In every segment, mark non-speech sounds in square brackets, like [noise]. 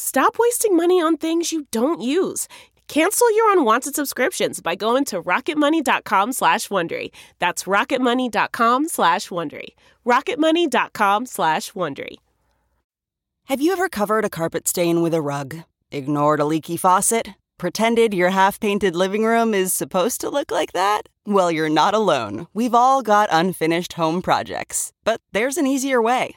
Stop wasting money on things you don't use. Cancel your unwanted subscriptions by going to rocketmoney.com slash Wondery. That's rocketmoney.com slash Wondery. rocketmoney.com slash Wondery. Have you ever covered a carpet stain with a rug? Ignored a leaky faucet? Pretended your half-painted living room is supposed to look like that? Well, you're not alone. We've all got unfinished home projects. But there's an easier way.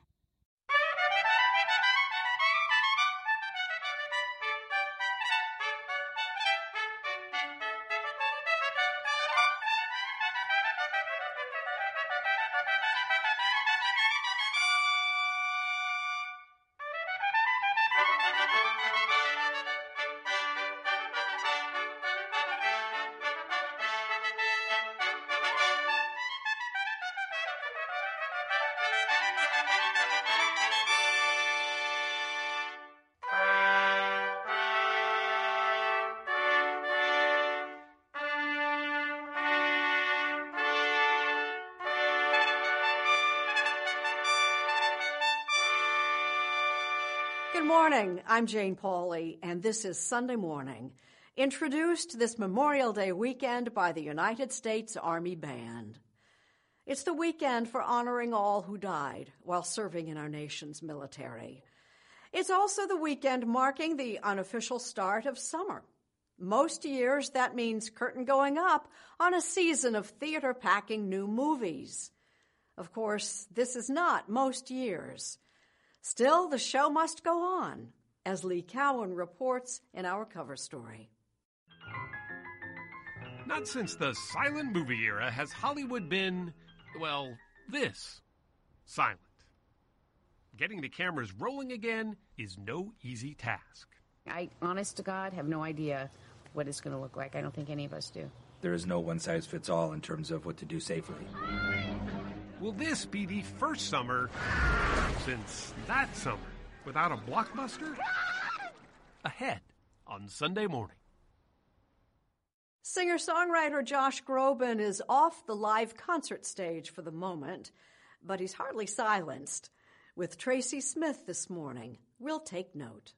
Good morning. I'm Jane Pauley, and this is Sunday Morning, introduced this Memorial Day weekend by the United States Army Band. It's the weekend for honoring all who died while serving in our nation's military. It's also the weekend marking the unofficial start of summer. Most years, that means curtain going up on a season of theater packing new movies. Of course, this is not most years. Still, the show must go on, as Lee Cowan reports in our cover story. Not since the silent movie era has Hollywood been, well, this silent. Getting the cameras rolling again is no easy task. I, honest to God, have no idea what it's going to look like. I don't think any of us do. There is no one size fits all in terms of what to do safely. Will this be the first summer since that summer without a blockbuster? Ahead on Sunday morning. Singer songwriter Josh Groban is off the live concert stage for the moment, but he's hardly silenced. With Tracy Smith this morning, we'll take note.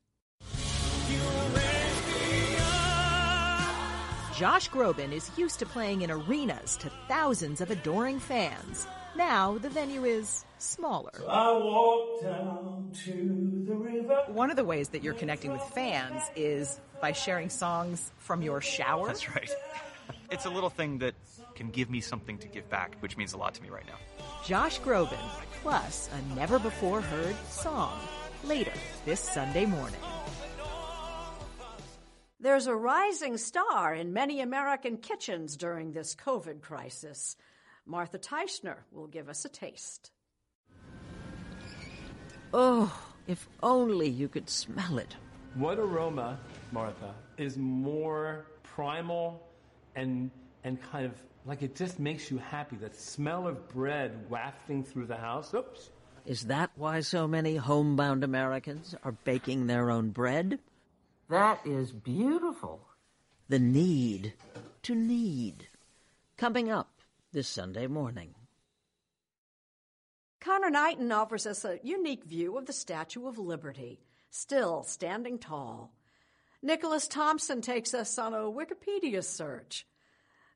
Josh Groban is used to playing in arenas to thousands of adoring fans. Now the venue is smaller. One of the ways that you're connecting with fans is by sharing songs from your shower. That's right. It's a little thing that can give me something to give back, which means a lot to me right now. Josh Groban, plus a never before heard song. Later this Sunday morning. There's a rising star in many American kitchens during this COVID crisis. Martha Teichner will give us a taste. Oh, if only you could smell it. What aroma, Martha, is more primal and and kind of like it just makes you happy? That smell of bread wafting through the house. Oops. Is that why so many homebound Americans are baking their own bread? That is beautiful. The need to knead. Coming up this Sunday morning. Conor Knighton offers us a unique view of the Statue of Liberty, still standing tall. Nicholas Thompson takes us on a Wikipedia search.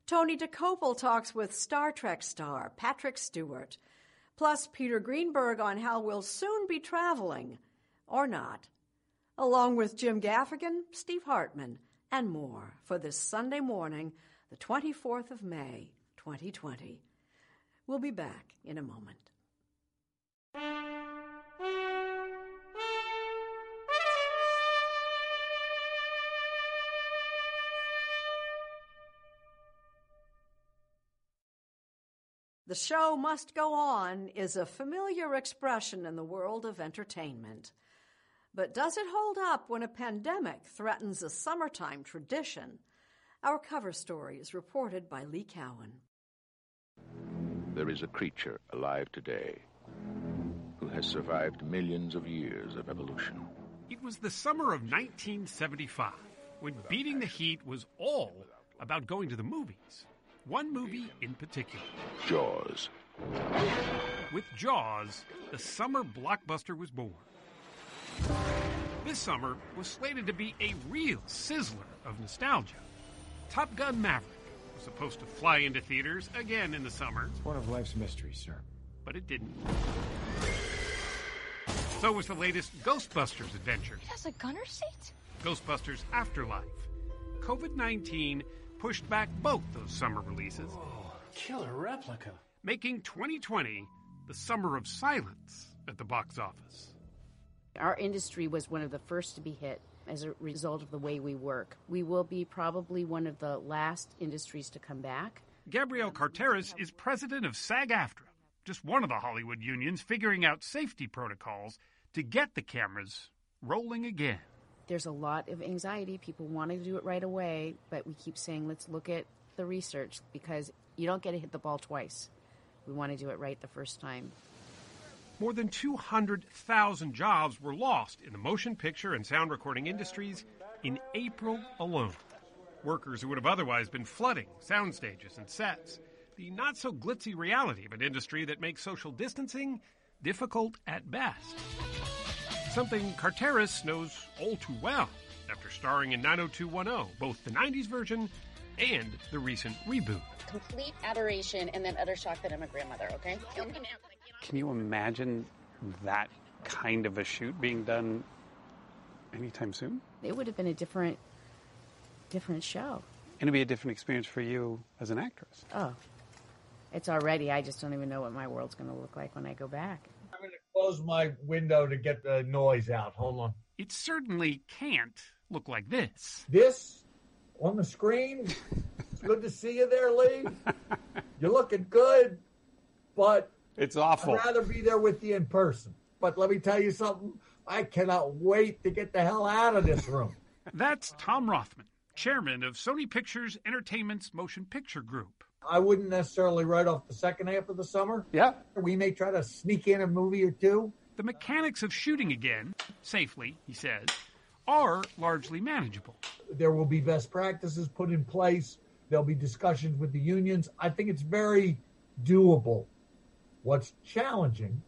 Tony Dokoupil talks with Star Trek star Patrick Stewart, plus Peter Greenberg on how we'll soon be traveling, or not, along with Jim Gaffigan, Steve Hartman, and more for this Sunday morning, the 24th of May, 2020. We'll be back in a moment. The show must go on is a familiar expression in the world of entertainment. But does it hold up when a pandemic threatens a summertime tradition? Our cover story is reported by Lee Cowan. There is a creature alive today who has survived millions of years of evolution. It was the summer of 1975 when beating the heat was all about going to the movies. One movie in particular Jaws. With Jaws, the summer blockbuster was born. This summer was slated to be a real sizzler of nostalgia. Top Gun Maverick was supposed to fly into theaters again in the summer. It's one of life's mysteries, sir. But it didn't. So was the latest Ghostbusters adventure. It has a gunner seat? Ghostbusters Afterlife. COVID 19 pushed back both those summer releases. Oh, killer replica. Making 2020 the summer of silence at the box office. Our industry was one of the first to be hit as a result of the way we work. We will be probably one of the last industries to come back. Gabrielle Carteris is president of SAG AFTRA, just one of the Hollywood unions figuring out safety protocols to get the cameras rolling again. There's a lot of anxiety. People want to do it right away, but we keep saying, let's look at the research because you don't get to hit the ball twice. We want to do it right the first time. More than 200,000 jobs were lost in the motion picture and sound recording industries in April alone. Workers who would have otherwise been flooding sound stages and sets. The not so glitzy reality of an industry that makes social distancing difficult at best. Something Carteris knows all too well after starring in 90210, both the 90s version and the recent reboot. Complete adoration and then utter shock that I'm a grandmother, okay? Can you imagine that kind of a shoot being done anytime soon? It would have been a different different show. And it'd be a different experience for you as an actress. Oh. It's already I just don't even know what my world's going to look like when I go back. I'm going to close my window to get the noise out. Hold on. It certainly can't look like this. This on the screen. [laughs] good to see you there, Lee. [laughs] You're looking good, but it's awful. I'd rather be there with you in person. But let me tell you something. I cannot wait to get the hell out of this room. [laughs] That's Tom Rothman, chairman of Sony Pictures Entertainment's Motion Picture Group. I wouldn't necessarily write off the second half of the summer. Yeah. We may try to sneak in a movie or two. The mechanics of shooting again, safely, he says, are largely manageable. There will be best practices put in place. There'll be discussions with the unions. I think it's very doable. What's challenging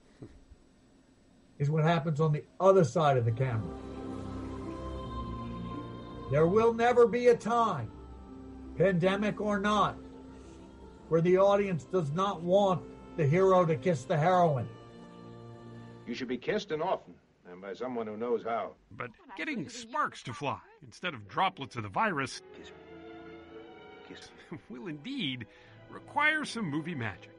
is what happens on the other side of the camera. There will never be a time, pandemic or not, where the audience does not want the hero to kiss the heroine. You should be kissed and often, and by someone who knows how. But getting sparks to fly instead of droplets of the virus kiss kiss [laughs] will indeed require some movie magic.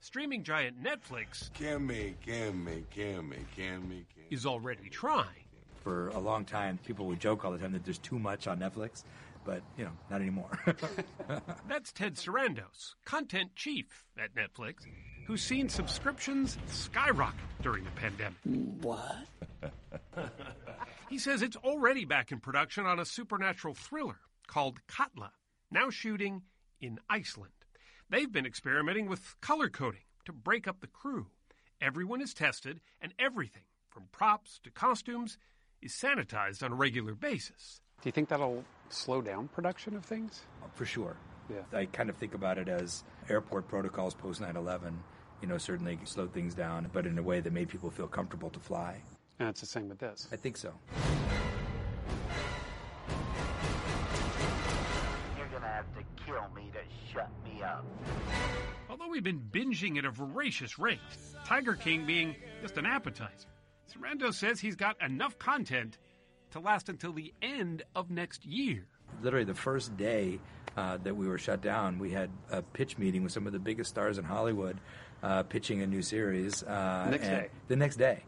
Streaming giant Netflix can me, can me, can me, can me, is already trying. For a long time, people would joke all the time that there's too much on Netflix. but you know, not anymore. [laughs] That's Ted Sarandos, content chief at Netflix, who's seen subscriptions skyrocket during the pandemic. What? [laughs] he says it's already back in production on a supernatural thriller called Katla, now shooting in Iceland. They've been experimenting with color coding to break up the crew. Everyone is tested, and everything, from props to costumes, is sanitized on a regular basis. Do you think that'll slow down production of things? For sure. Yeah. I kind of think about it as airport protocols post 9 11, you know, certainly slowed things down, but in a way that made people feel comfortable to fly. And it's the same with this. I think so. Kill me to shut me up. Although we've been binging at a voracious rate, Tiger King being just an appetizer, Sarando says he's got enough content to last until the end of next year. Literally, the first day uh, that we were shut down, we had a pitch meeting with some of the biggest stars in Hollywood uh, pitching a new series. Uh, Next day. The next day.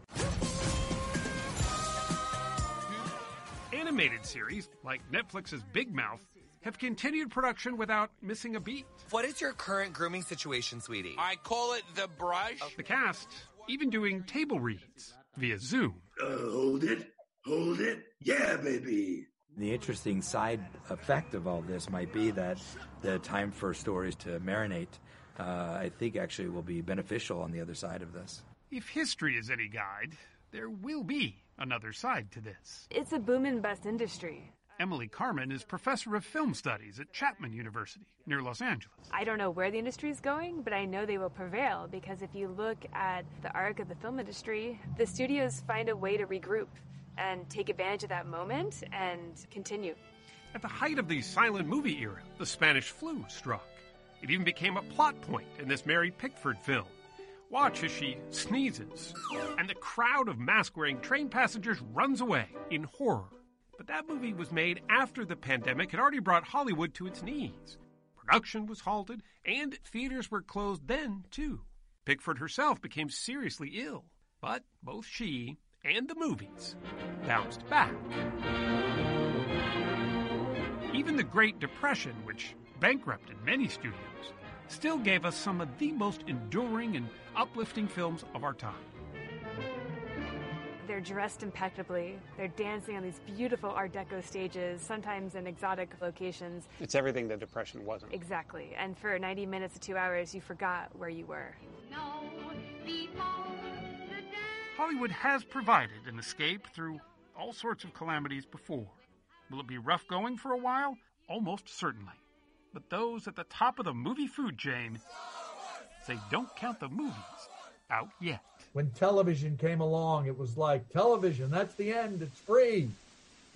Animated series, like Netflix's Big Mouth, have continued production without missing a beat. What is your current grooming situation, sweetie? I call it the brush. The cast even doing table reads via Zoom. Uh, hold it. Hold it. Yeah, baby. The interesting side effect of all this might be that the time for stories to marinate, uh, I think, actually will be beneficial on the other side of this. If history is any guide, there will be another side to this. It's a boom and bust industry. Emily Carman is professor of film studies at Chapman University near Los Angeles. I don't know where the industry is going, but I know they will prevail because if you look at the arc of the film industry, the studios find a way to regroup and take advantage of that moment and continue. At the height of the silent movie era, the Spanish flu struck. It even became a plot point in this Mary Pickford film. Watch as she sneezes, and the crowd of mask wearing train passengers runs away in horror. But that movie was made after the pandemic had already brought Hollywood to its knees. Production was halted, and theaters were closed then, too. Pickford herself became seriously ill, but both she and the movies bounced back. Even the Great Depression, which bankrupted many studios, still gave us some of the most enduring and uplifting films of our time. They're dressed impeccably. They're dancing on these beautiful Art Deco stages, sometimes in exotic locations. It's everything the Depression wasn't. Exactly. And for 90 minutes to two hours, you forgot where you were. No, Hollywood has provided an escape through all sorts of calamities before. Will it be rough going for a while? Almost certainly. But those at the top of the movie food chain say don't count the movies out yet. When television came along, it was like television, that's the end, it's free.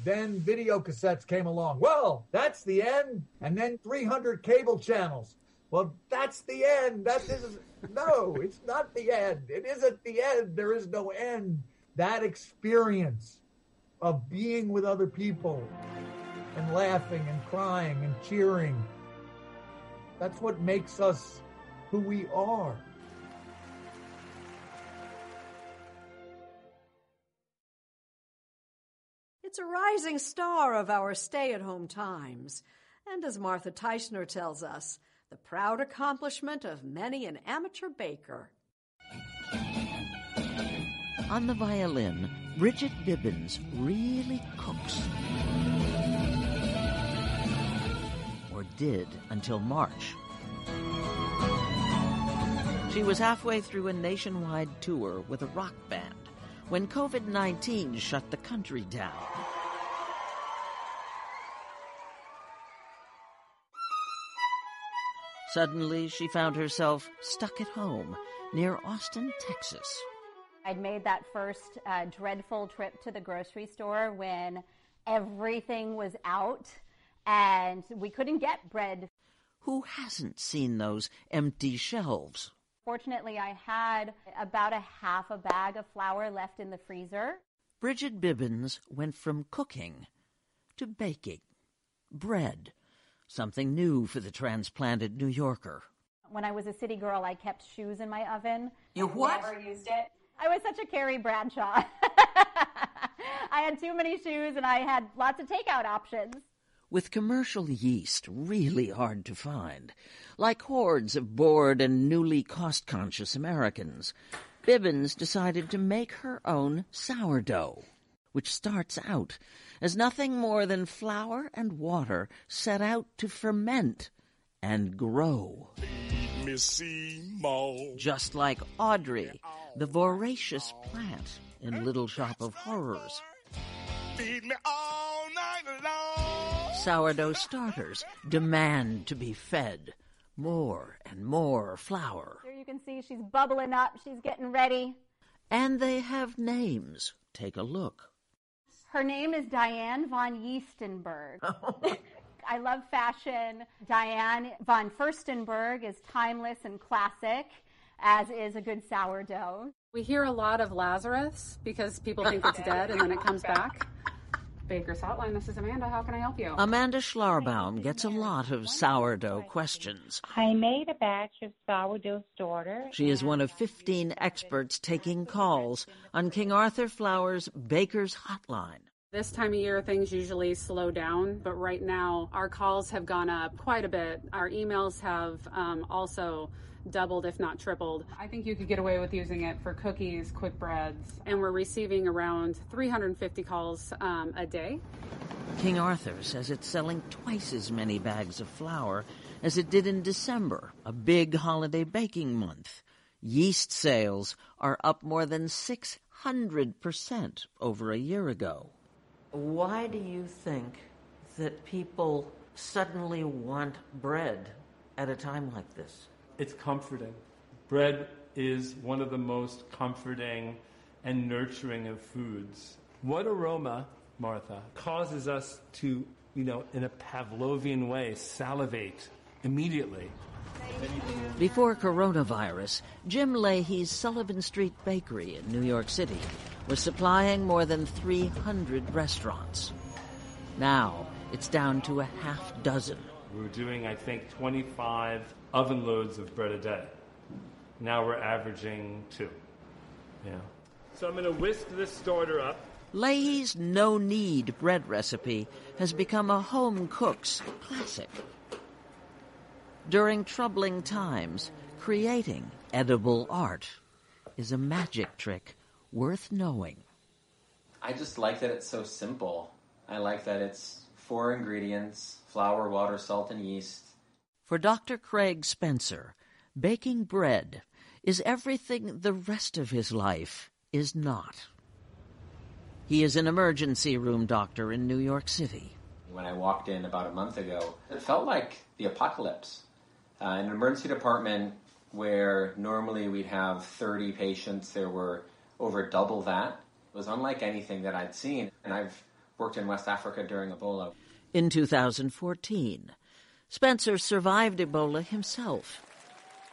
Then video cassettes came along. Well, that's the end. And then 300 cable channels. Well, that's the end. That is no, it's not the end. It isn't the end. There is no end. That experience of being with other people and laughing and crying and cheering. That's what makes us who we are. It's a rising star of our stay at home times, and as Martha Teichner tells us, the proud accomplishment of many an amateur baker. On the violin, Bridget Bibbins really cooks. Or did until March. She was halfway through a nationwide tour with a rock band when COVID 19 shut the country down. Suddenly, she found herself stuck at home near Austin, Texas. I'd made that first uh, dreadful trip to the grocery store when everything was out and we couldn't get bread. Who hasn't seen those empty shelves? Fortunately, I had about a half a bag of flour left in the freezer. Bridget Bibbins went from cooking to baking. Bread, something new for the transplanted New Yorker. When I was a city girl, I kept shoes in my oven. You what? Never used it. I was such a Carrie Bradshaw. [laughs] I had too many shoes and I had lots of takeout options. With commercial yeast really hard to find, like hordes of bored and newly cost conscious Americans, Bibbins decided to make her own sourdough, which starts out as nothing more than flour and water set out to ferment and grow. Just like Audrey, the voracious plant in Little Shop of Horrors. Sourdough starters demand to be fed more and more flour. Here you can see she's bubbling up. She's getting ready. And they have names. Take a look. Her name is Diane von Yeastenberg. [laughs] Oh [laughs] I love fashion. Diane von Furstenberg is timeless and classic, as is a good sourdough. We hear a lot of Lazarus because people think it's [laughs] dead and then it comes back. Baker's Hotline, this is Amanda. How can I help you? Amanda Schlarbaum gets a lot of sourdough questions. I made a batch of sourdough starter. She is one of 15 experts taking calls on King Arthur Flour's Baker's Hotline. This time of year, things usually slow down, but right now our calls have gone up quite a bit. Our emails have um, also doubled, if not tripled. I think you could get away with using it for cookies, quick breads, and we're receiving around 350 calls um, a day. King Arthur says it's selling twice as many bags of flour as it did in December, a big holiday baking month. Yeast sales are up more than 600% over a year ago. Why do you think that people suddenly want bread at a time like this? It's comforting. Bread is one of the most comforting and nurturing of foods. What aroma, Martha, causes us to, you know, in a Pavlovian way, salivate immediately? Before coronavirus, Jim Lahey's Sullivan Street Bakery in New York City was supplying more than 300 restaurants. Now, it's down to a half dozen. We're doing, I think, 25 oven loads of bread a day. Now we're averaging two. Yeah. So I'm going to whisk this starter up. Lahey's no knead bread recipe has become a home cook's classic. During troubling times, creating edible art is a magic trick worth knowing. I just like that it's so simple. I like that it's four ingredients flour, water, salt, and yeast. For Dr. Craig Spencer, baking bread is everything the rest of his life is not. He is an emergency room doctor in New York City. When I walked in about a month ago, it felt like the apocalypse. Uh, in an emergency department where normally we'd have 30 patients, there were over double that. It was unlike anything that I'd seen. And I've worked in West Africa during Ebola. In 2014, Spencer survived Ebola himself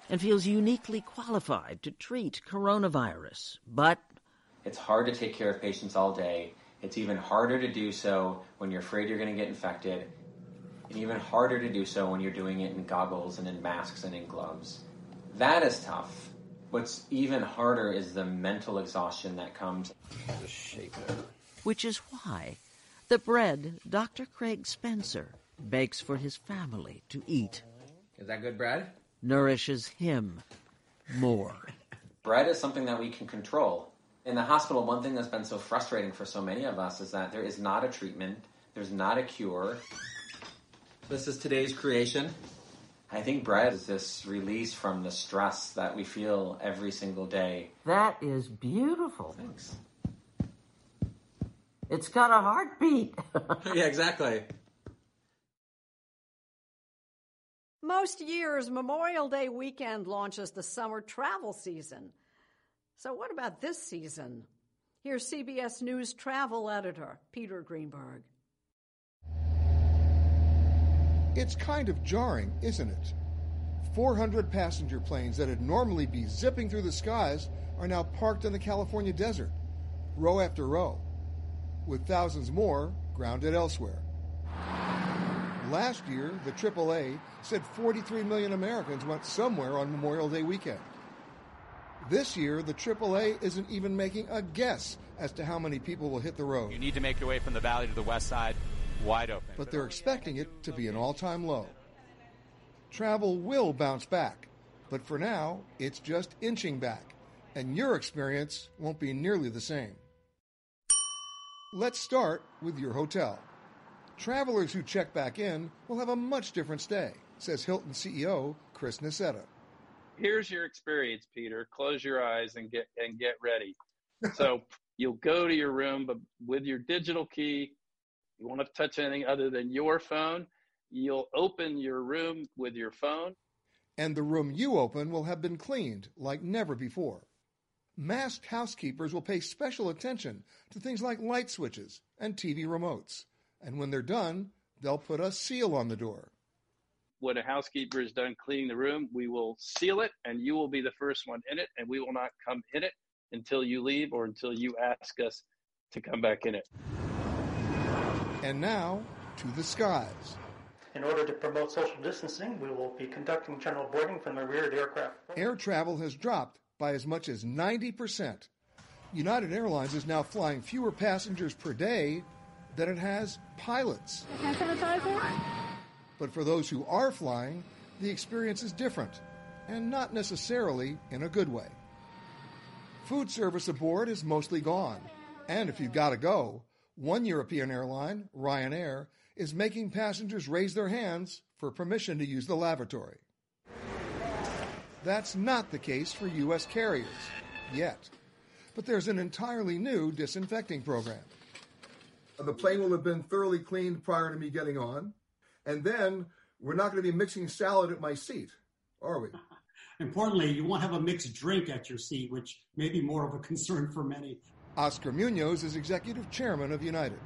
and feels uniquely qualified to treat coronavirus. But it's hard to take care of patients all day. It's even harder to do so when you're afraid you're going to get infected, and even harder to do so when you're doing it in goggles and in masks and in gloves. That is tough. What's even harder is the mental exhaustion that comes. Which is why the bread Dr. Craig Spencer bakes for his family to eat Is that good bread? nourishes him more. [laughs] Bread is something that we can control. In the hospital, one thing that's been so frustrating for so many of us is that there is not a treatment, there's not a cure. This is today's creation. I think bread is this release from the stress that we feel every single day. That is beautiful. Thanks. It's got a heartbeat. [laughs] yeah, exactly. Most years, Memorial Day weekend launches the summer travel season. So, what about this season? Here's CBS News travel editor Peter Greenberg. It's kind of jarring, isn't it? 400 passenger planes that would normally be zipping through the skies are now parked in the California desert, row after row, with thousands more grounded elsewhere. Last year, the AAA said 43 million Americans went somewhere on Memorial Day weekend. This year, the AAA isn't even making a guess as to how many people will hit the road. You need to make your way from the valley to the west side. wide open. But they're expecting it to be an all time low. Travel will bounce back, but for now, it's just inching back, and your experience won't be nearly the same. Let's start with your hotel. Travelers who check back in will have a much different stay, says Hilton CEO Chris Nassetta. Here's your experience, Peter. Close your eyes and get and get ready. So [laughs] you'll go to your room, but with your digital key, you won't have to touch anything other than your phone. You'll open your room with your phone. And the room you open will have been cleaned like never before. Masked housekeepers will pay special attention to things like light switches and TV remotes. And when they're done, they'll put a seal on the door. When a housekeeper is done cleaning the room, we will seal it and you will be the first one in it, and we will not come in it until you leave or until you ask us to come back in it. And now to the skies. In order to promote social distancing, we will be conducting general boarding from the rear of the aircraft. Air travel has dropped by as much as 90%. United Airlines is now flying fewer passengers per day than it has pilots. Hand sanitizer? But for those who are flying, the experience is different, and not necessarily in a good way. Food service aboard is mostly gone, and if you've got to go, one European airline, Ryanair, is making passengers raise their hands for permission to use the lavatory. That's not the case for U.S. carriers, yet. But there's an entirely new disinfecting program. Uh, the plane will have been thoroughly cleaned prior to me getting on, and then we're not going to be mixing salad at my seat, are we? [laughs] Importantly, you won't have a mixed drink at your seat, which may be more of a concern for many. Oscar Munoz is executive chairman of United.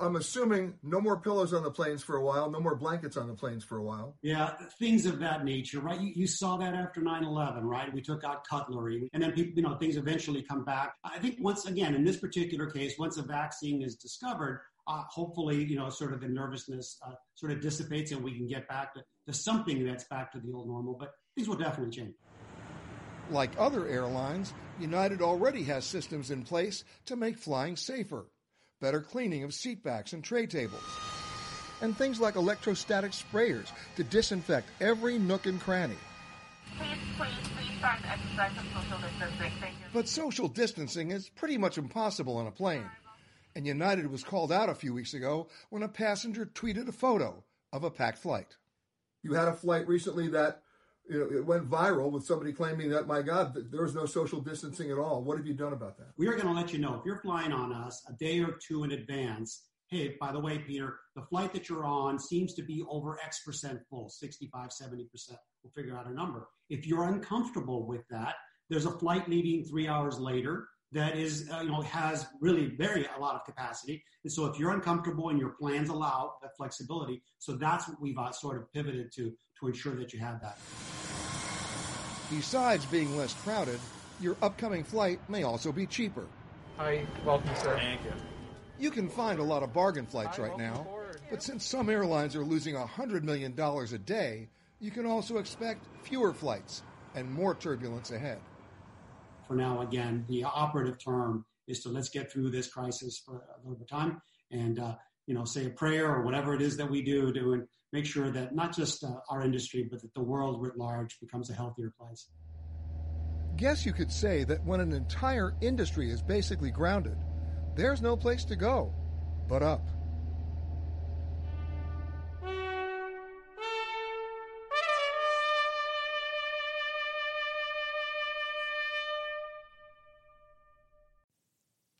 I'm assuming no more pillows on the planes for a while, no more blankets on the planes for a while. Yeah, things of that nature, right? You, you saw that after 9 11, right? We took out cutlery, and then people, you know, things eventually come back. I think once again, in this particular case, once a vaccine is discovered, uh, hopefully, you know, sort of the nervousness uh, sort of dissipates and we can get back to, to something that's back to the old normal. But things will definitely change. Like other airlines, United already has systems in place to make flying safer better cleaning of seatbacks and tray tables, and things like electrostatic sprayers to disinfect every nook and cranny. Please, please, please start exercise of social distancing. But social distancing is pretty much impossible on a plane. And United was called out a few weeks ago when a passenger tweeted a photo of a packed flight. You had a flight recently that you know, it went viral with somebody claiming that, my God, there was no social distancing at all. What have you done about that? We are going to let you know if you're flying on us a day or two in advance. Hey, by the way, Peter, the flight that you're on seems to be over X percent full, 65, 70%. We'll figure out a number. If you're uncomfortable with that, there's a flight leaving three hours later that is, uh, you know, has really very a lot of capacity. And so if you're uncomfortable and your plans allow that flexibility, so that's what we've uh, sort of pivoted to to ensure that you have that. Besides being less crowded, your upcoming flight may also be cheaper. Hi, welcome, sir. Thank you. You can find a lot of bargain flights right now, but since some airlines are losing $100 million a day, you can also expect fewer flights and more turbulence ahead. For now, again, the operative term is to let's get through this crisis for a little bit of time and, uh, you know, say a prayer or whatever it is that we do to make sure that not just uh, our industry, but that the world writ large becomes a healthier place. Guess you could say that when an entire industry is basically grounded, there's no place to go but up.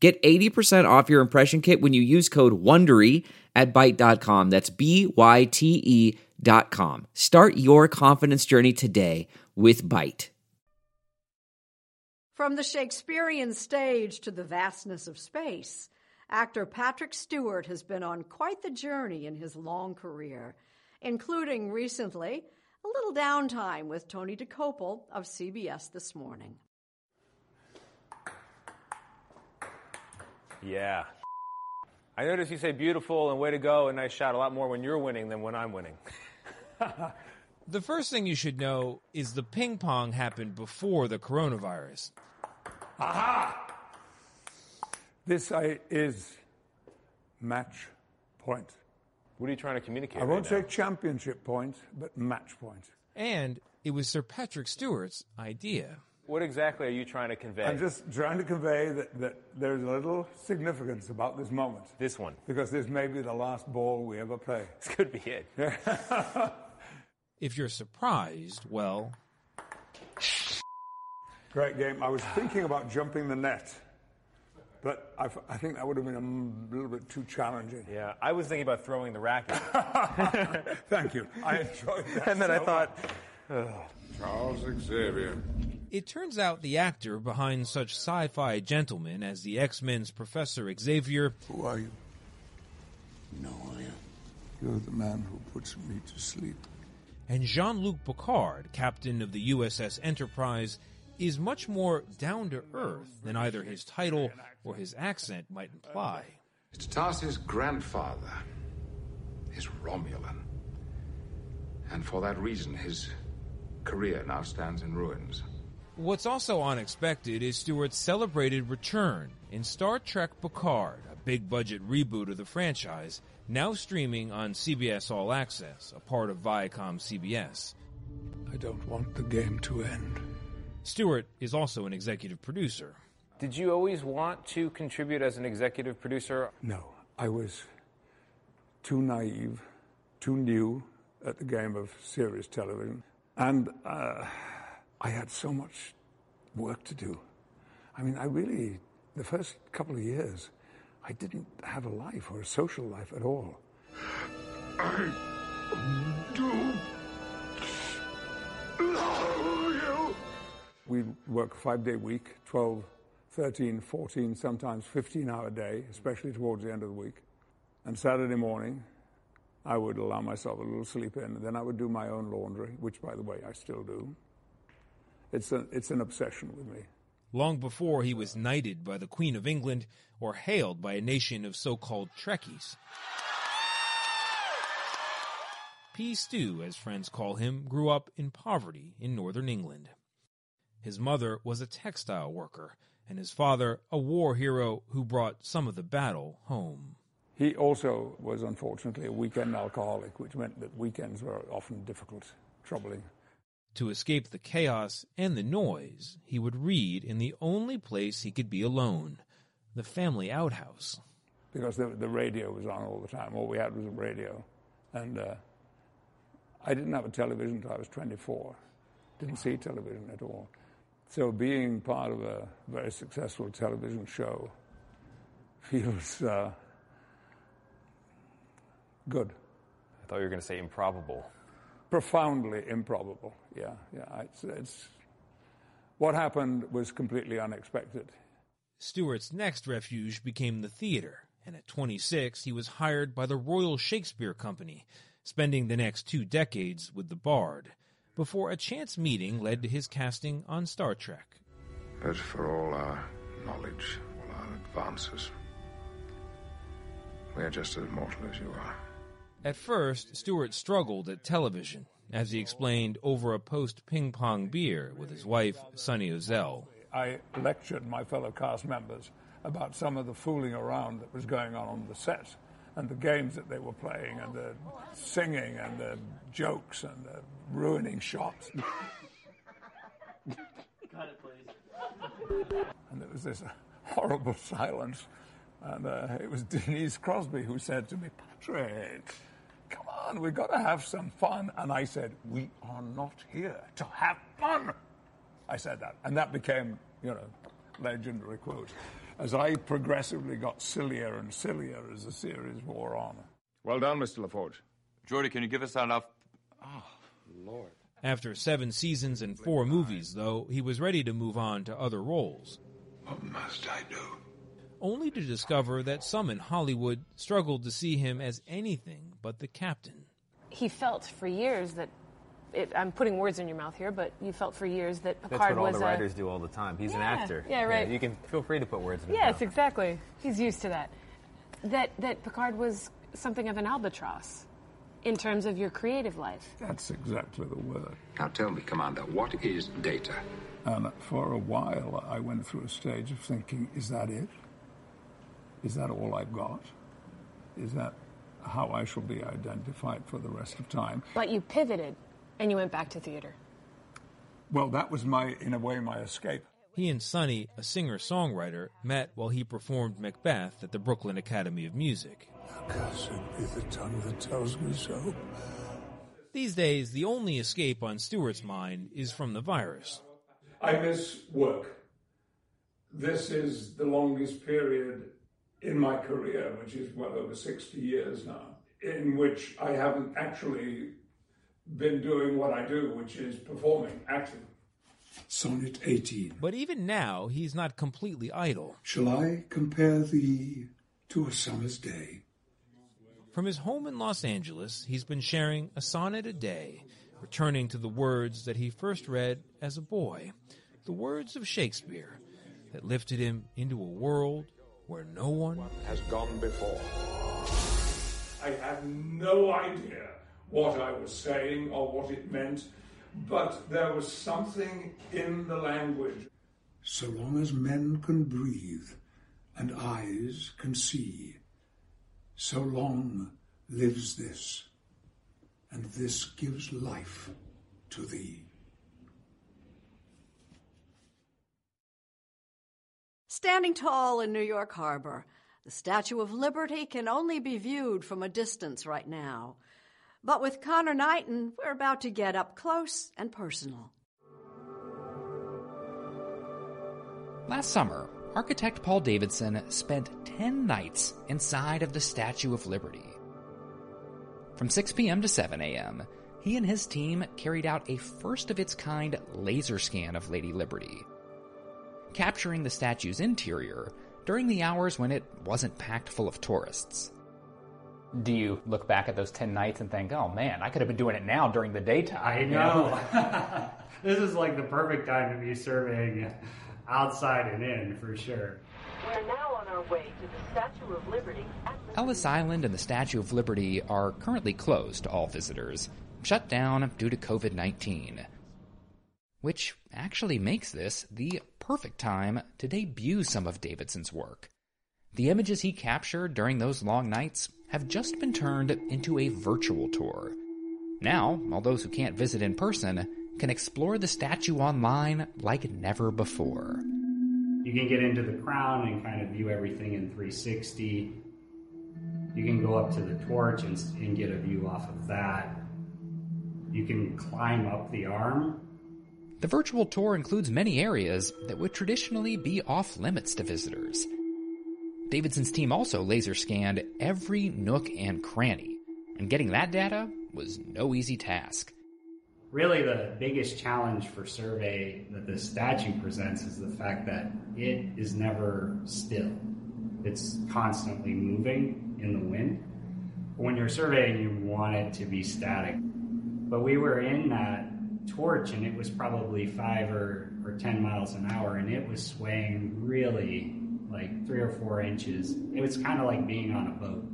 Get 80% off your impression kit when you use code WONDERY at Byte.com. That's B-Y-T-E dot com. Start your confidence journey today with Byte. From the Shakespearean stage to the vastness of space, Actor Patrick Stewart has been on quite the journey in his long career, including recently a little downtime with Tony Dokoupil of CBS This Morning. Yeah. I notice you say beautiful and way to go and nice shot a lot more when you're winning than when I'm winning. [laughs] The first thing you should know is the ping pong happened before the coronavirus. Aha! This I, is match point. What are you trying to communicate? I won't right say championship point, but match point. And it was Sir Patrick Stewart's idea. What exactly are you trying to convey? I'm just trying to convey that, that there's a little significance about this moment. This one. Because this may be the last ball we ever play. [laughs] This could be it. [laughs] If you're surprised, well, Great game. I was thinking about jumping the net, but I, I think that would have been a m- little bit too challenging. Yeah, I was thinking about throwing the racket. [laughs] Thank you. I enjoyed that. and then I so thought, Charles Xavier. It turns out the actor behind such sci fi gentlemen as the X Men's Professor Xavier. Who are you? No, I am. You're the man who puts me to sleep. And Jean Luc Picard, captain of the USS Enterprise, is much more down to earth than either his title or his accent might imply. It's Tarsis' grandfather is Romulan. And for that reason, his career now stands in ruins. What's also unexpected is Stewart's celebrated return in Star Trek Picard, a big budget reboot of the franchise, now streaming on CBS All Access, a part of Viacom CBS. I don't want the game to end. Stewart is also an executive producer. did you always want to contribute as an executive producer? No, I was too naive, too new at the game of serious television, and uh, I had so much work to do. I mean, I really, the first couple of years, I didn't have a life or a social life at all. I do love you. We work five day week, 12, 13, 14, sometimes 15 hour day, especially towards the end of the week. And Saturday morning, I would allow myself a little sleep in, and then I would do my own laundry, which, by the way, I still do. It's, a, it's an obsession with me. Long before he was knighted by the Queen of England or hailed by a nation of so called Trekkies. P. Stew, as friends call him, grew up in poverty in northern England. His mother was a textile worker, and his father a war hero who brought some of the battle home. He also was unfortunately a weekend alcoholic, which meant that weekends were often difficult, troubling. To escape the chaos and the noise, he would read in the only place he could be alone the family outhouse. Because the, the radio was on all the time. All we had was a radio. And uh, I didn't have a television until I was 24. Didn't see television at all. So being part of a very successful television show feels uh, good. I thought you were going to say improbable. Profoundly improbable. Yeah, yeah. It's, it's what happened was completely unexpected. Stewart's next refuge became the theater, and at 26, he was hired by the Royal Shakespeare Company, spending the next two decades with the Bard, before a chance meeting led to his casting on Star Trek. But for all our knowledge, all our advances, we're just as mortal as you are. At first, Stewart struggled at television, as he explained over a post ping pong beer with his wife, Sunny Ozell. I lectured my fellow cast members about some of the fooling around that was going on on the set and the games that they were playing and the singing and the jokes and the ruining shots. [laughs] Got it, please. And there was this horrible silence. And uh, it was Denise Crosby who said to me, Patrick, come on, we've got to have some fun. And I said, We are not here to have fun. I said that. And that became, you know, legendary quote. As I progressively got sillier and sillier as the series wore on. Well done, Mr. LaForge. Geordi, can you give us enough? Ah, oh, Lord. After seven seasons and four movies, though, he was ready to move on to other roles. What must I do? Only to discover that some in Hollywood struggled to see him as anything but the captain. He felt for years that it, I'm putting words in your mouth here, but you felt for years that Picard was. That's what all was the a, writers do all the time. He's an actor. yeah, right. you can feel free to put words in his Yes, mouth. exactly. He's used to that. That that Picard was something of an albatross in terms of your creative life. That's exactly the word. Now tell me, Commander, what is data? And for a while, I went through a stage of thinking, is that it? Is that all I've got? Is that how I shall be identified for the rest of time? But you pivoted and you went back to theater. Well, that was my, in a way, my escape. He and Sunny, a singer songwriter, met while he performed Macbeth at the Brooklyn Academy of Music. Cursed be the tongue that tells me so. These days, the only escape on Stewart's mind is from the virus. I miss work. This is the longest period in my career, which is well over 60 years now, in which I haven't actually been doing what I do, which is performing, acting. Sonnet 18. But even now, he's not completely idle. Shall I compare thee to a summer's day? From his home in Los Angeles, he's been sharing a sonnet a day, returning to the words that he first read as a boy, the words of Shakespeare that lifted him into a world where no one has gone before. I had no idea what I was saying or what it meant, but there was something in the language. So long as men can breathe and eyes can see, so long lives this, and this gives life to thee. Standing tall in New York Harbor, the Statue of Liberty can only be viewed from a distance right now. But with Conor Knighton, we're about to get up close and personal. Last summer, architect Paul Davidson spent 10 nights inside of the Statue of Liberty. From 6 p.m. to 7 a.m., he and his team carried out a first of its kind laser scan of Lady Liberty, capturing the statue's interior during the hours when it wasn't packed full of tourists. Do you look back at those 10 nights and think, oh man, I could have been doing it now during the daytime? I you know. [laughs] [laughs] this is like the perfect time to be surveying outside and in for sure. We're now on our way to the Statue of Liberty. Ellis Island and the Statue of Liberty are currently closed to all visitors, shut down due to COVID 19. Which actually makes this the perfect time to debut some of Davidson's work. The images he captured during those long nights have just been turned into a virtual tour. Now, all those who can't visit in person can explore the statue online like never before. You can get into the crown and kind of view everything in 360. You can go up to the torch and, and get a view off of that. You can climb up the arm. The virtual tour includes many areas that would traditionally be off limits to visitors. Davidson's team also laser scanned every nook and cranny, and getting that data was no easy task. Really, the biggest challenge for survey that the statue presents is the fact that it is never still. It's constantly moving in the wind. When you're surveying, you want it to be static. But we were in that torch and it was probably five or, or 10 miles an hour and it was swaying really like three or four inches. It was kind of like being on a boat.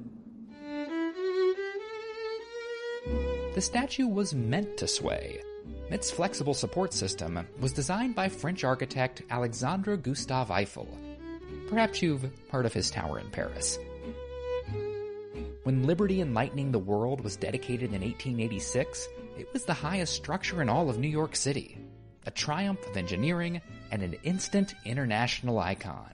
The statue was meant to sway. Its flexible support system was designed by French architect Alexandre Gustave Eiffel. Perhaps you've heard of his tower in Paris. When Liberty Enlightening the World was dedicated in 1886, it was the highest structure in all of New York City, a triumph of engineering and an instant international icon.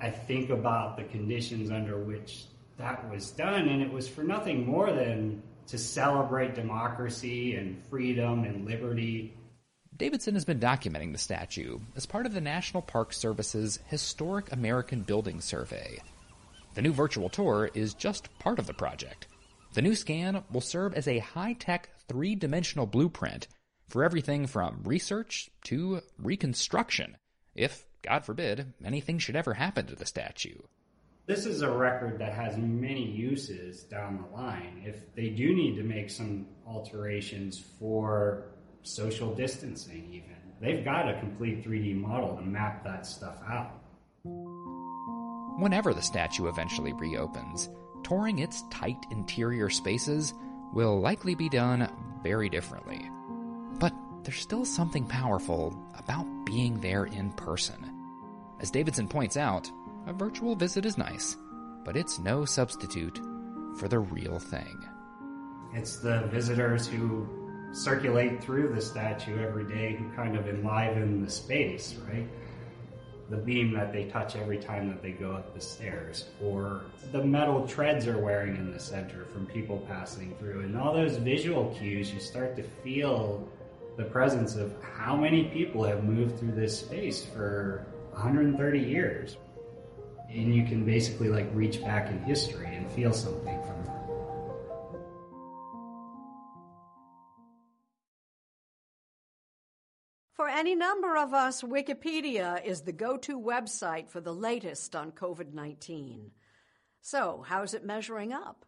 I think about the conditions under which that was done, and it was for nothing more than to celebrate democracy and freedom and liberty. Davidson has been documenting the statue as part of the National Park Service's Historic American Building Survey. The new virtual tour is just part of the project. The new scan will serve as a high tech three dimensional blueprint for everything from research to reconstruction, if God forbid, anything should ever happen to the statue. This is a record that has many uses down the line. If they do need to make some alterations for social distancing, even, they've got a complete 3D model to map that stuff out. Whenever the statue eventually reopens, touring its tight interior spaces will likely be done very differently. But there's still something powerful about being there in person. As Davidson points out, a virtual visit is nice, but it's no substitute for the real thing. It's the visitors who circulate through the statue every day who kind of enliven the space, right? The beam that they touch every time that they go up the stairs, or the metal treads they're wearing in the center from people passing through. And all those visual cues, you start to feel the presence of how many people have moved through this space for 130 years and you can basically like reach back in history and feel something any number of us, Wikipedia is the go to website for the latest on COVID 19. So, how's it measuring up?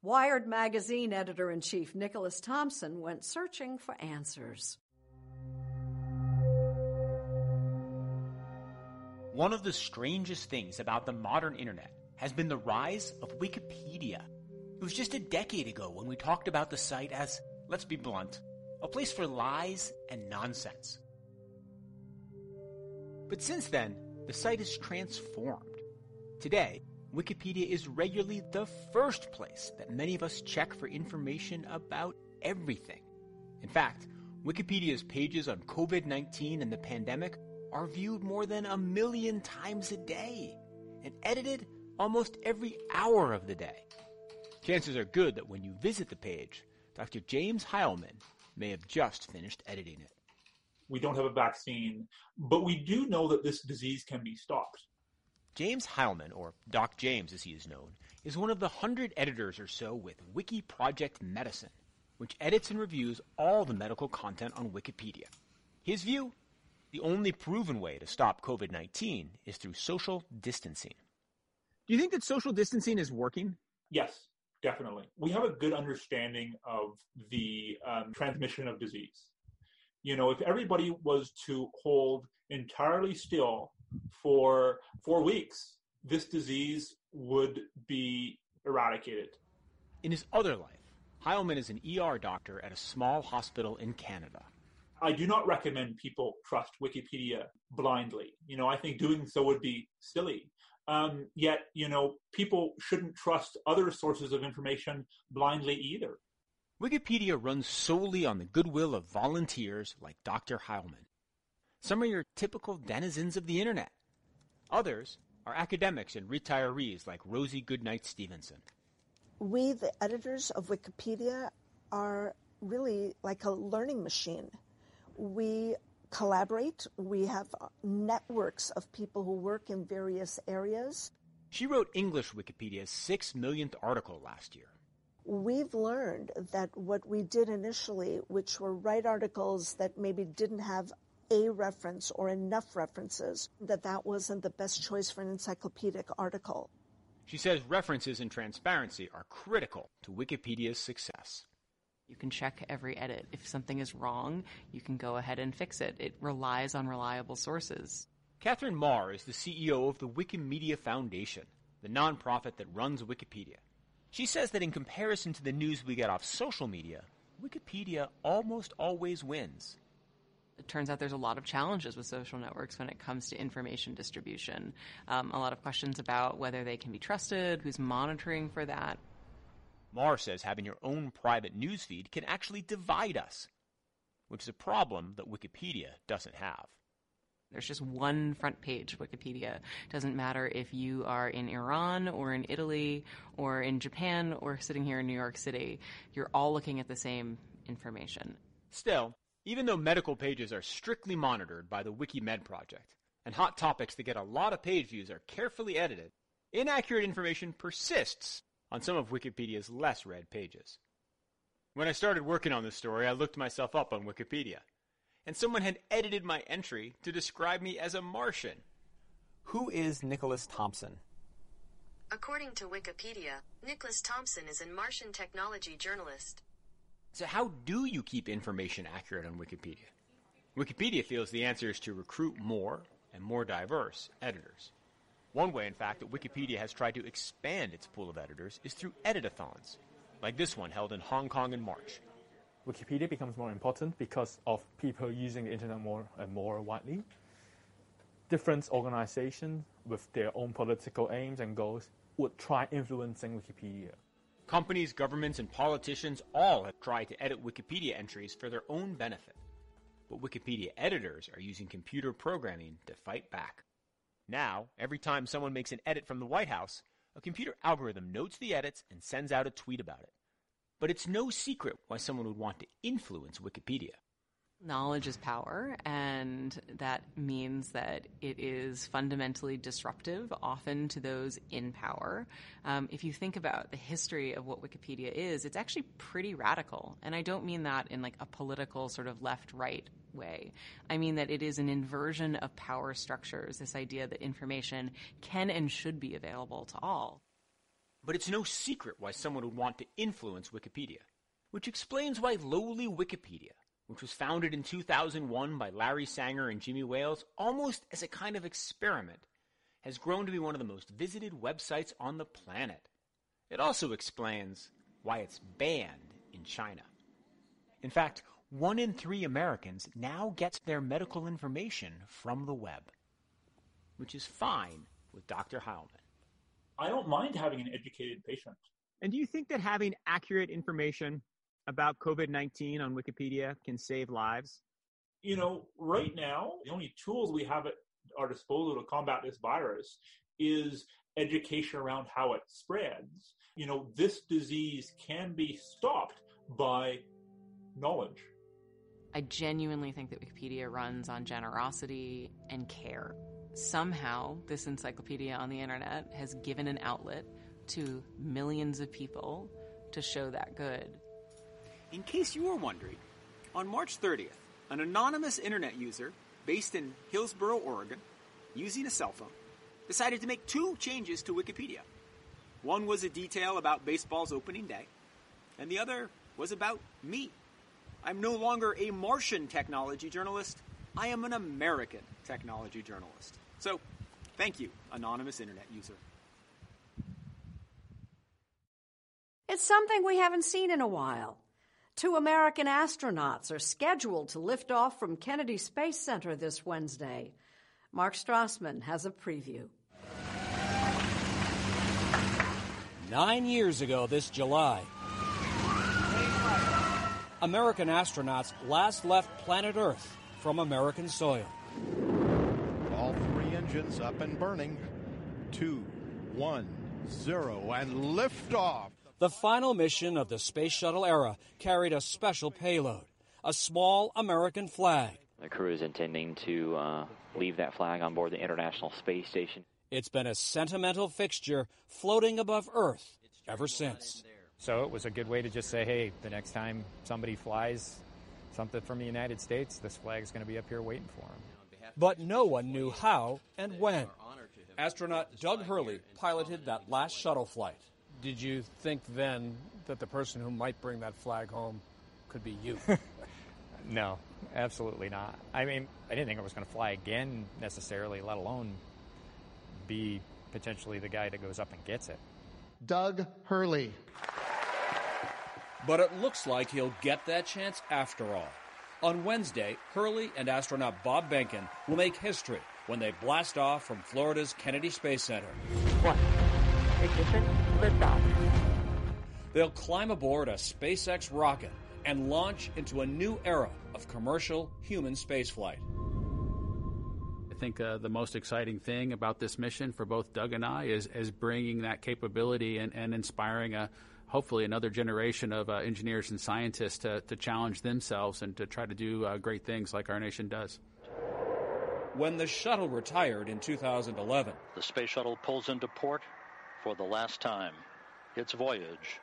Wired magazine editor in chief Nicholas Thompson went searching for answers. One of the strangest things about the modern internet has been the rise of Wikipedia. It was just a decade ago when we talked about the site as, let's be blunt, a place for lies and nonsense. But since then, the site has transformed. Today, Wikipedia is regularly the first place that many of us check for information about everything. In fact, Wikipedia's pages on COVID 19 and the pandemic are viewed more than a million times a day and edited almost every hour of the day. Chances are good that when you visit the page, Dr. James Heilman may have just finished editing it. We don't have a vaccine, but we do know that this disease can be stopped. James Heilman, or Doc James as he is known, is one of the hundred editors or so with WikiProject Medicine, which edits and reviews all the medical content on Wikipedia. His view the only proven way to stop COVID 19 is through social distancing. Do you think that social distancing is working? Yes, definitely. We have a good understanding of the um, transmission of disease. You know, if everybody was to hold entirely still for four weeks, this disease would be eradicated. In his other life, Heilman is an ER doctor at a small hospital in Canada. I do not recommend people trust Wikipedia blindly. You know, I think doing so would be silly. Um, yet, you know, people shouldn't trust other sources of information blindly either. Wikipedia runs solely on the goodwill of volunteers like Dr. Heilman. Some are your typical denizens of the internet. Others are academics and retirees like Rosie Goodknight Stevenson. We, the editors of Wikipedia, are really like a learning machine we collaborate. We have networks of people who work in various areas. She wrote English Wikipedia's six millionth article last year. We've learned that what we did initially, which were write articles that maybe didn't have a reference or enough references, that that wasn't the best choice for an encyclopedic article. She says references and transparency are critical to Wikipedia's success. You can check every edit. If something is wrong, you can go ahead and fix it. It relies on reliable sources. Katherine Maher is the CEO of the Wikimedia Foundation, the nonprofit that runs Wikipedia. She says that in comparison to the news we get off social media, Wikipedia almost always wins. It turns out there's a lot of challenges with social networks when it comes to information distribution. Um, a lot of questions about whether they can be trusted, who's monitoring for that. Maher says having your own private newsfeed can actually divide us, which is a problem that Wikipedia doesn't have. There's just one front page Wikipedia. Doesn't matter if you are in Iran or in Italy or in Japan or sitting here in New York City. You're all looking at the same information. Still, even though medical pages are strictly monitored by the WikiMed project, and hot topics that get a lot of page views are carefully edited, inaccurate information persists on some of Wikipedia's less read pages. When I started working on this story, I looked myself up on Wikipedia. And someone had edited my entry to describe me as a Martian. Who is Nicholas Thompson? According to Wikipedia, Nicholas Thompson is a Martian technology journalist. So, how do you keep information accurate on Wikipedia? Wikipedia feels the answer is to recruit more and more diverse editors. One way, in fact, that Wikipedia has tried to expand its pool of editors is through editathons, like this one held in Hong Kong in March. Wikipedia becomes more important because of people using the internet more and more widely. Different organizations with their own political aims and goals would try influencing Wikipedia. Companies, governments, and politicians all have tried to edit Wikipedia entries for their own benefit. But Wikipedia editors are using computer programming to fight back. Now, every time someone makes an edit from the White House, a computer algorithm notes the edits and sends out a tweet about it. But it's no secret why someone would want to influence Wikipedia. Knowledge is power, and that means that it is fundamentally disruptive, often to those in power. Um, if you think about the history of what Wikipedia is, it's actually pretty radical. And I don't mean that in like a political sort of left right way. I mean that it is an inversion of power structures, this idea that information can and should be available to all. But it's no secret why someone would want to influence Wikipedia, which explains why lowly Wikipedia which was founded in 2001 by Larry Sanger and Jimmy Wales almost as a kind of experiment, has grown to be one of the most visited websites on the planet. It also explains why it's banned in China. In fact, one in three Americans now gets their medical information from the web, which is fine with Dr. Heilman. I don't mind having an educated patient. And do you think that having accurate information about COVID 19 on Wikipedia can save lives? You know, right now, the only tools we have at our disposal to combat this virus is education around how it spreads. You know, this disease can be stopped by knowledge. I genuinely think that Wikipedia runs on generosity and care. Somehow, this encyclopedia on the internet has given an outlet to millions of people to show that good. In case you were wondering, on March 30th, an anonymous internet user based in Hillsboro, Oregon, using a cell phone, decided to make two changes to Wikipedia. One was a detail about baseball's opening day, and the other was about me. I'm no longer a Martian technology journalist, I am an American technology journalist. So, thank you, anonymous internet user. It's something we haven't seen in a while. Two American astronauts are scheduled to lift off from Kennedy Space Center this Wednesday. Mark Strassmann has a preview. Nine years ago this July, American astronauts last left planet Earth from American soil. All three engines up and burning. Two, one, zero, and liftoff. The final mission of the space shuttle era carried a special payload a small American flag. The crew is intending to uh, leave that flag on board the International Space Station. It's been a sentimental fixture floating above Earth ever since. So it was a good way to just say, hey, the next time somebody flies something from the United States, this flag is going to be up here waiting for them. But no one knew how and when. Astronaut Doug Hurley piloted that last shuttle flight. Did you think then that the person who might bring that flag home could be you? [laughs] no, absolutely not. I mean, I didn't think I was going to fly again necessarily, let alone be potentially the guy that goes up and gets it. Doug Hurley. But it looks like he'll get that chance after all. On Wednesday, Hurley and astronaut Bob Behnken will make history when they blast off from Florida's Kennedy Space Center. One. Ignition. Liftoff. They'll climb aboard a SpaceX rocket and launch into a new era of commercial human spaceflight. I think uh, the most exciting thing about this mission for both Doug and I is, is bringing that capability and, and inspiring a, hopefully another generation of uh, engineers and scientists to, to challenge themselves and to try to do uh, great things like our nation does. When the shuttle retired in 2011, the space shuttle pulls into port for the last time. Its voyage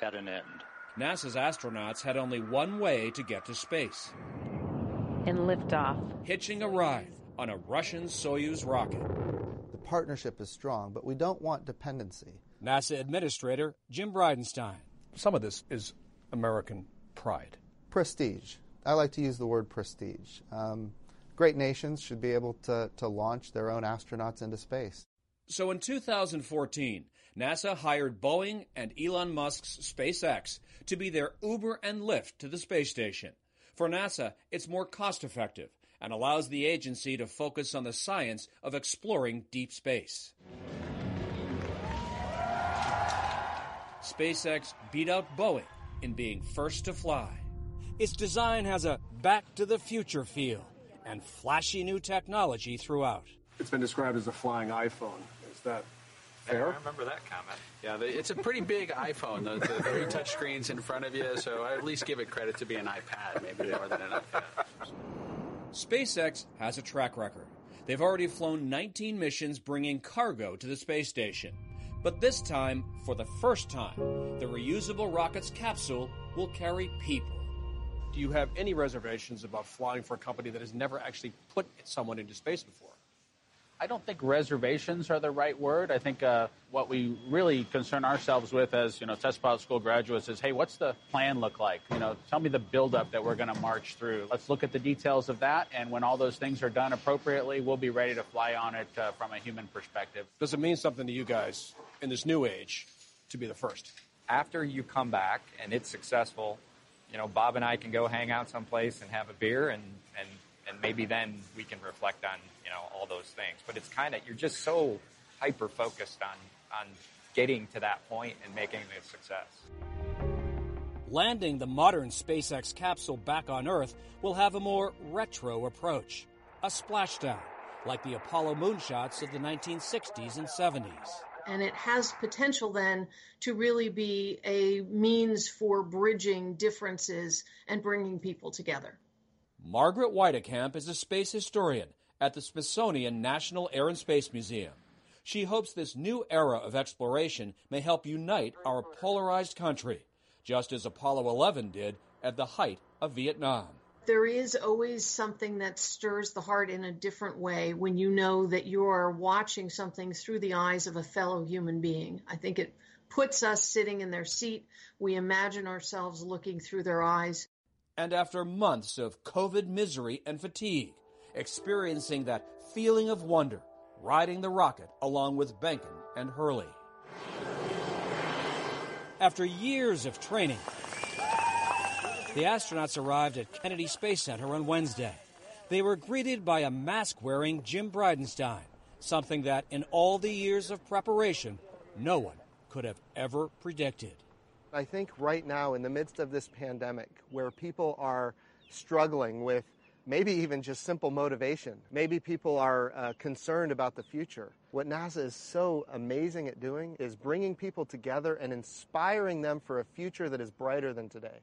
at an end. NASA's astronauts had only one way to get to space and liftoff. Hitching a ride on a Russian Soyuz rocket. The partnership is strong, but we don't want dependency. NASA Administrator Jim Bridenstine. Some of this is American pride. Prestige. I like to use the word prestige. Um, great nations should be able to, to launch their own astronauts into space. So in 2014, NASA hired Boeing and Elon Musk's SpaceX to be their Uber and Lyft to the space station. For NASA, it's more cost effective and allows the agency to focus on the science of exploring deep space. SpaceX beat out Boeing in being first to fly. Its design has a back to the future feel and flashy new technology throughout. It's been described as a flying iPhone. Is that fair? I remember that comment. Yeah, it's a pretty big iPhone. The, the three touch screens in front of you, so I at least give it credit to be an iPad, maybe more than an iPad. SpaceX has a track record. They've already flown 19 missions bringing cargo to the space station. But this time, for the first time, the reusable rocket's capsule will carry people. Do you have any reservations about flying for a company that has never actually put someone into space before? I don't think reservations are the right word. I think uh, what we really concern ourselves with as you know test pilot school graduates is, hey, what's the plan look like? You know, tell me the buildup that we're going to march through. Let's look at the details of that, and when all those things are done appropriately, we'll be ready to fly on it uh, from a human perspective. Does it mean something to you guys in this new age to be the first? After you come back and it's successful, you know, Bob and I can go hang out someplace and have a beer and and and maybe then we can reflect on you know all those things. But it's kind of you're just so hyper focused on on getting to that point and making it a success. Landing the modern SpaceX capsule back on Earth will have a more retro approach, a splashdown, like the Apollo moonshots of the 1960s and 70s. And it has potential then to really be a means for bridging differences and bringing people together. Margaret Weitekamp is a space historian at the Smithsonian National Air and Space Museum. She hopes this new era of exploration may help unite our polarized country, just as Apollo 11 did at the height of Vietnam. There is always something that stirs the heart in a different way when you know that you are watching something through the eyes of a fellow human being. I think it puts us sitting in their seat. We imagine ourselves looking through their eyes. And after months of COVID misery and fatigue, experiencing that feeling of wonder, riding the rocket along with Behnken and Hurley. After years of training, the astronauts arrived at Kennedy Space Center on Wednesday. They were greeted by a mask wearing Jim Bridenstine, something that in all the years of preparation, no one could have ever predicted. I think right now, in the midst of this pandemic, where people are struggling with maybe even just simple motivation, maybe people are uh, concerned about the future, what NASA is so amazing at doing is bringing people together and inspiring them for a future that is brighter than today.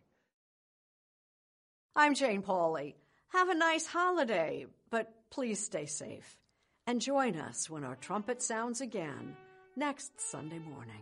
I'm Jane Pauley. Have a nice holiday, but please stay safe. And join us when our trumpet sounds again next Sunday morning.